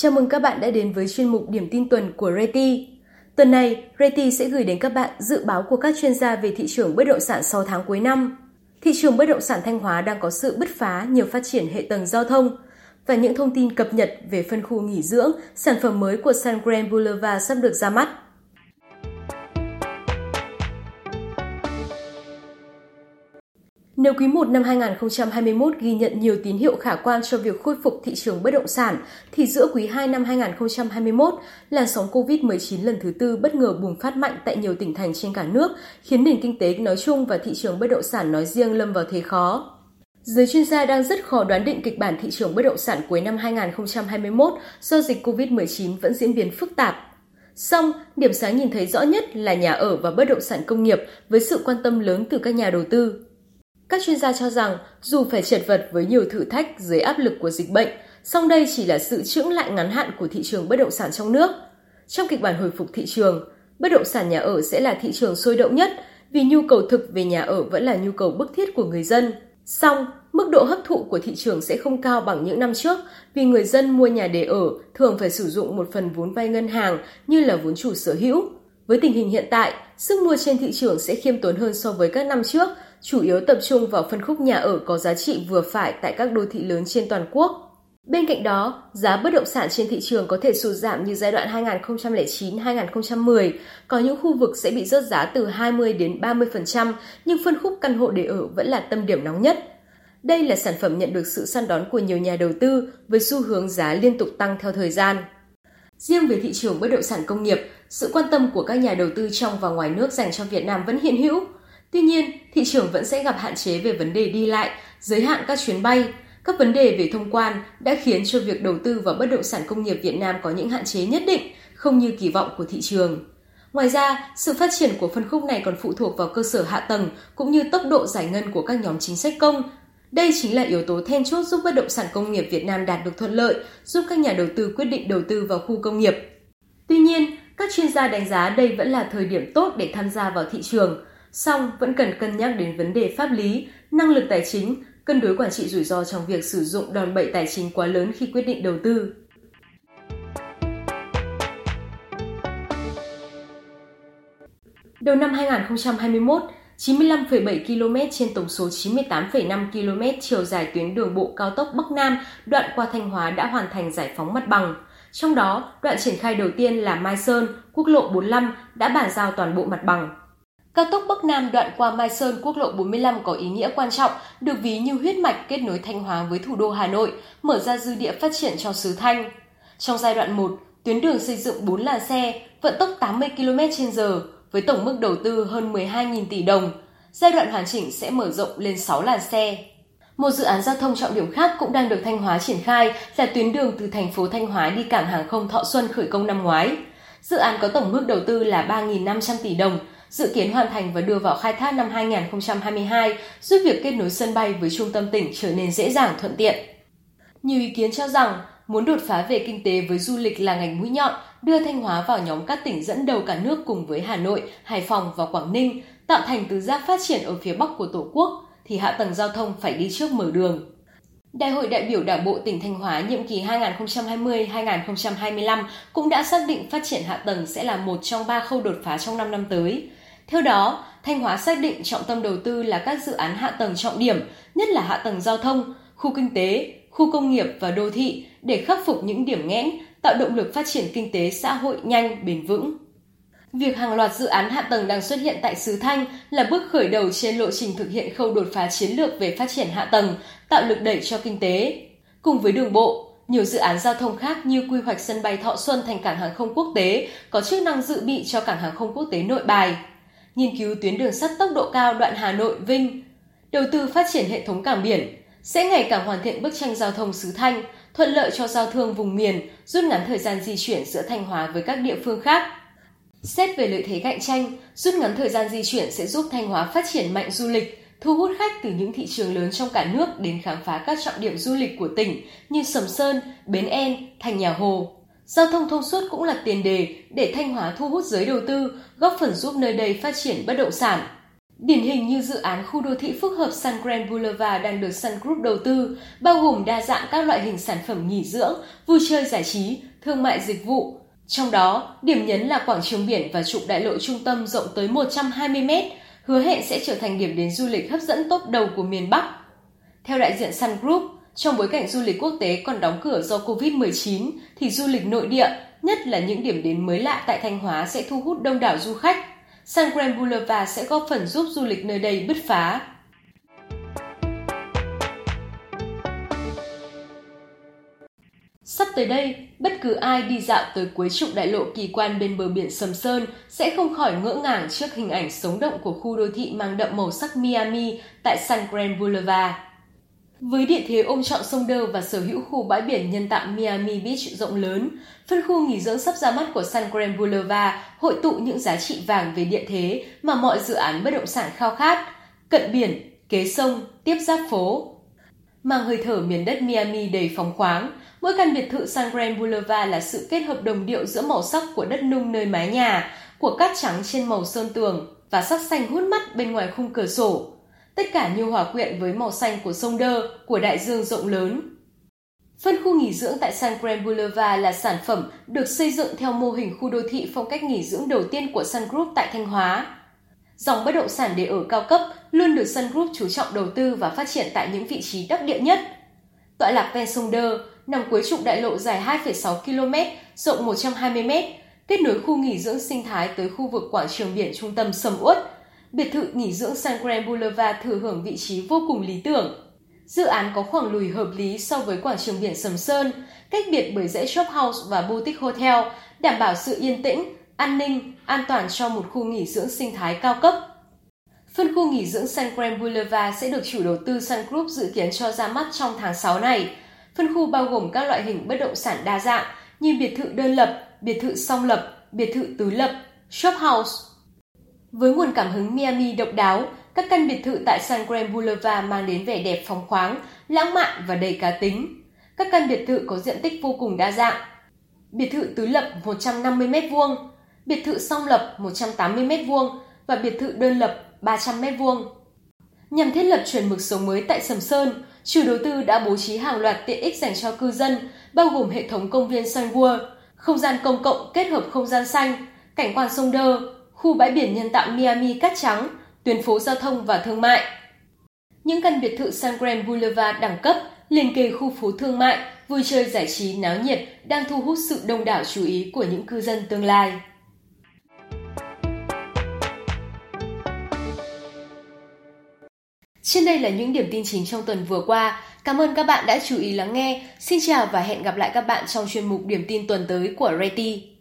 Chào mừng các bạn đã đến với chuyên mục điểm tin tuần của Reti. Tuần này, Reti sẽ gửi đến các bạn dự báo của các chuyên gia về thị trường bất động sản 6 tháng cuối năm. Thị trường bất động sản Thanh Hóa đang có sự bứt phá nhờ phát triển hệ tầng giao thông và những thông tin cập nhật về phân khu nghỉ dưỡng, sản phẩm mới của Sun Grand Boulevard sắp được ra mắt. Nếu quý 1 năm 2021 ghi nhận nhiều tín hiệu khả quan cho việc khôi phục thị trường bất động sản, thì giữa quý 2 năm 2021, làn sóng COVID-19 lần thứ tư bất ngờ bùng phát mạnh tại nhiều tỉnh thành trên cả nước, khiến nền kinh tế nói chung và thị trường bất động sản nói riêng lâm vào thế khó. Giới chuyên gia đang rất khó đoán định kịch bản thị trường bất động sản cuối năm 2021 do dịch COVID-19 vẫn diễn biến phức tạp. Song, điểm sáng nhìn thấy rõ nhất là nhà ở và bất động sản công nghiệp với sự quan tâm lớn từ các nhà đầu tư. Các chuyên gia cho rằng dù phải chật vật với nhiều thử thách dưới áp lực của dịch bệnh, song đây chỉ là sự chững lại ngắn hạn của thị trường bất động sản trong nước. Trong kịch bản hồi phục thị trường, bất động sản nhà ở sẽ là thị trường sôi động nhất vì nhu cầu thực về nhà ở vẫn là nhu cầu bức thiết của người dân. Song, mức độ hấp thụ của thị trường sẽ không cao bằng những năm trước vì người dân mua nhà để ở thường phải sử dụng một phần vốn vay ngân hàng như là vốn chủ sở hữu. Với tình hình hiện tại, sức mua trên thị trường sẽ khiêm tốn hơn so với các năm trước chủ yếu tập trung vào phân khúc nhà ở có giá trị vừa phải tại các đô thị lớn trên toàn quốc. Bên cạnh đó, giá bất động sản trên thị trường có thể sụt giảm như giai đoạn 2009-2010, có những khu vực sẽ bị rớt giá từ 20 đến 30%, nhưng phân khúc căn hộ để ở vẫn là tâm điểm nóng nhất. Đây là sản phẩm nhận được sự săn đón của nhiều nhà đầu tư với xu hướng giá liên tục tăng theo thời gian. Riêng về thị trường bất động sản công nghiệp, sự quan tâm của các nhà đầu tư trong và ngoài nước dành cho Việt Nam vẫn hiện hữu. Tuy nhiên, thị trường vẫn sẽ gặp hạn chế về vấn đề đi lại, giới hạn các chuyến bay. Các vấn đề về thông quan đã khiến cho việc đầu tư vào bất động sản công nghiệp Việt Nam có những hạn chế nhất định, không như kỳ vọng của thị trường. Ngoài ra, sự phát triển của phân khúc này còn phụ thuộc vào cơ sở hạ tầng cũng như tốc độ giải ngân của các nhóm chính sách công. Đây chính là yếu tố then chốt giúp bất động sản công nghiệp Việt Nam đạt được thuận lợi, giúp các nhà đầu tư quyết định đầu tư vào khu công nghiệp. Tuy nhiên, các chuyên gia đánh giá đây vẫn là thời điểm tốt để tham gia vào thị trường song vẫn cần cân nhắc đến vấn đề pháp lý, năng lực tài chính, cân đối quản trị rủi ro trong việc sử dụng đòn bẩy tài chính quá lớn khi quyết định đầu tư. Đầu năm 2021, 95,7 km trên tổng số 98,5 km chiều dài tuyến đường bộ cao tốc Bắc Nam đoạn qua Thanh Hóa đã hoàn thành giải phóng mặt bằng. Trong đó, đoạn triển khai đầu tiên là Mai Sơn, quốc lộ 45 đã bàn giao toàn bộ mặt bằng. Cao tốc Bắc Nam đoạn qua Mai Sơn quốc lộ 45 có ý nghĩa quan trọng, được ví như huyết mạch kết nối Thanh Hóa với thủ đô Hà Nội, mở ra dư địa phát triển cho xứ Thanh. Trong giai đoạn 1, tuyến đường xây dựng 4 làn xe, vận tốc 80 km/h với tổng mức đầu tư hơn 12.000 tỷ đồng. Giai đoạn hoàn chỉnh sẽ mở rộng lên 6 làn xe. Một dự án giao thông trọng điểm khác cũng đang được Thanh Hóa triển khai là tuyến đường từ thành phố Thanh Hóa đi cảng hàng không Thọ Xuân khởi công năm ngoái. Dự án có tổng mức đầu tư là 3.500 tỷ đồng, dự kiến hoàn thành và đưa vào khai thác năm 2022, giúp việc kết nối sân bay với trung tâm tỉnh trở nên dễ dàng thuận tiện. Nhiều ý kiến cho rằng, muốn đột phá về kinh tế với du lịch là ngành mũi nhọn, đưa Thanh Hóa vào nhóm các tỉnh dẫn đầu cả nước cùng với Hà Nội, Hải Phòng và Quảng Ninh, tạo thành tứ giác phát triển ở phía Bắc của Tổ quốc, thì hạ tầng giao thông phải đi trước mở đường. Đại hội đại biểu Đảng bộ tỉnh Thanh Hóa nhiệm kỳ 2020-2025 cũng đã xác định phát triển hạ tầng sẽ là một trong ba khâu đột phá trong 5 năm tới. Theo đó, Thanh Hóa xác định trọng tâm đầu tư là các dự án hạ tầng trọng điểm, nhất là hạ tầng giao thông, khu kinh tế, khu công nghiệp và đô thị để khắc phục những điểm nghẽn, tạo động lực phát triển kinh tế xã hội nhanh, bền vững. Việc hàng loạt dự án hạ tầng đang xuất hiện tại xứ Thanh là bước khởi đầu trên lộ trình thực hiện khâu đột phá chiến lược về phát triển hạ tầng, tạo lực đẩy cho kinh tế. Cùng với đường bộ, nhiều dự án giao thông khác như quy hoạch sân bay Thọ Xuân thành cảng hàng không quốc tế có chức năng dự bị cho cảng hàng không quốc tế Nội Bài, nghiên cứu tuyến đường sắt tốc độ cao đoạn Hà Nội Vinh, đầu tư phát triển hệ thống cảng biển sẽ ngày càng hoàn thiện bức tranh giao thông xứ Thanh, thuận lợi cho giao thương vùng miền, rút ngắn thời gian di chuyển giữa Thanh Hóa với các địa phương khác. Xét về lợi thế cạnh tranh, rút ngắn thời gian di chuyển sẽ giúp Thanh Hóa phát triển mạnh du lịch, thu hút khách từ những thị trường lớn trong cả nước đến khám phá các trọng điểm du lịch của tỉnh như Sầm Sơn, Bến En, Thành Nhà Hồ. Giao thông thông suốt cũng là tiền đề để Thanh Hóa thu hút giới đầu tư, góp phần giúp nơi đây phát triển bất động sản. Điển hình như dự án khu đô thị phức hợp Sun Grand Boulevard đang được Sun Group đầu tư, bao gồm đa dạng các loại hình sản phẩm nghỉ dưỡng, vui chơi giải trí, thương mại dịch vụ. Trong đó, điểm nhấn là quảng trường biển và trục đại lộ trung tâm rộng tới 120 m, hứa hẹn sẽ trở thành điểm đến du lịch hấp dẫn top đầu của miền Bắc. Theo đại diện Sun Group, trong bối cảnh du lịch quốc tế còn đóng cửa do Covid-19, thì du lịch nội địa, nhất là những điểm đến mới lạ tại Thanh Hóa sẽ thu hút đông đảo du khách. Sun Grand Boulevard sẽ góp phần giúp du lịch nơi đây bứt phá. Sắp tới đây, bất cứ ai đi dạo tới cuối trục đại lộ kỳ quan bên bờ biển Sầm Sơn sẽ không khỏi ngỡ ngàng trước hình ảnh sống động của khu đô thị mang đậm màu sắc Miami tại Sun Grand Boulevard. Với địa thế ôm trọn sông Đơ và sở hữu khu bãi biển nhân tạo Miami Beach rộng lớn, phân khu nghỉ dưỡng sắp ra mắt của Sun Grand Boulevard hội tụ những giá trị vàng về địa thế mà mọi dự án bất động sản khao khát, cận biển, kế sông, tiếp giáp phố. Mang hơi thở miền đất Miami đầy phóng khoáng, mỗi căn biệt thự Sun Grand Boulevard là sự kết hợp đồng điệu giữa màu sắc của đất nung nơi mái nhà, của cát trắng trên màu sơn tường và sắc xanh hút mắt bên ngoài khung cửa sổ tất cả như hòa quyện với màu xanh của sông Đơ, của đại dương rộng lớn. Phân khu nghỉ dưỡng tại San Grand Boulevard là sản phẩm được xây dựng theo mô hình khu đô thị phong cách nghỉ dưỡng đầu tiên của Sun Group tại Thanh Hóa. Dòng bất động sản để ở cao cấp luôn được Sun Group chú trọng đầu tư và phát triển tại những vị trí đắc địa nhất. Tọa lạc ven sông Đơ, nằm cuối trục đại lộ dài 2,6 km, rộng 120 m, kết nối khu nghỉ dưỡng sinh thái tới khu vực quảng trường biển trung tâm sầm uất, biệt thự nghỉ dưỡng San Grand Boulevard thừa hưởng vị trí vô cùng lý tưởng. Dự án có khoảng lùi hợp lý so với quảng trường biển Sầm Sơn, cách biệt bởi dãy shop house và boutique hotel, đảm bảo sự yên tĩnh, an ninh, an toàn cho một khu nghỉ dưỡng sinh thái cao cấp. Phân khu nghỉ dưỡng Sun Grand Boulevard sẽ được chủ đầu tư Sun Group dự kiến cho ra mắt trong tháng 6 này. Phân khu bao gồm các loại hình bất động sản đa dạng như biệt thự đơn lập, biệt thự song lập, biệt thự tứ lập, shop house, với nguồn cảm hứng Miami độc đáo, các căn biệt thự tại San Grand Boulevard mang đến vẻ đẹp phóng khoáng, lãng mạn và đầy cá tính. Các căn biệt thự có diện tích vô cùng đa dạng. Biệt thự tứ lập 150 m2, biệt thự song lập 180 m2 và biệt thự đơn lập 300 m2. Nhằm thiết lập chuẩn mực sống mới tại Sầm Sơn, chủ đầu tư đã bố trí hàng loạt tiện ích dành cho cư dân, bao gồm hệ thống công viên Sun World, không gian công cộng kết hợp không gian xanh, cảnh quan sông Đơ, khu bãi biển nhân tạo Miami cát trắng, tuyến phố giao thông và thương mại. Những căn biệt thự San Grand Boulevard đẳng cấp liền kề khu phố thương mại, vui chơi giải trí náo nhiệt đang thu hút sự đông đảo chú ý của những cư dân tương lai. Trên đây là những điểm tin chính trong tuần vừa qua. Cảm ơn các bạn đã chú ý lắng nghe. Xin chào và hẹn gặp lại các bạn trong chuyên mục điểm tin tuần tới của Reti.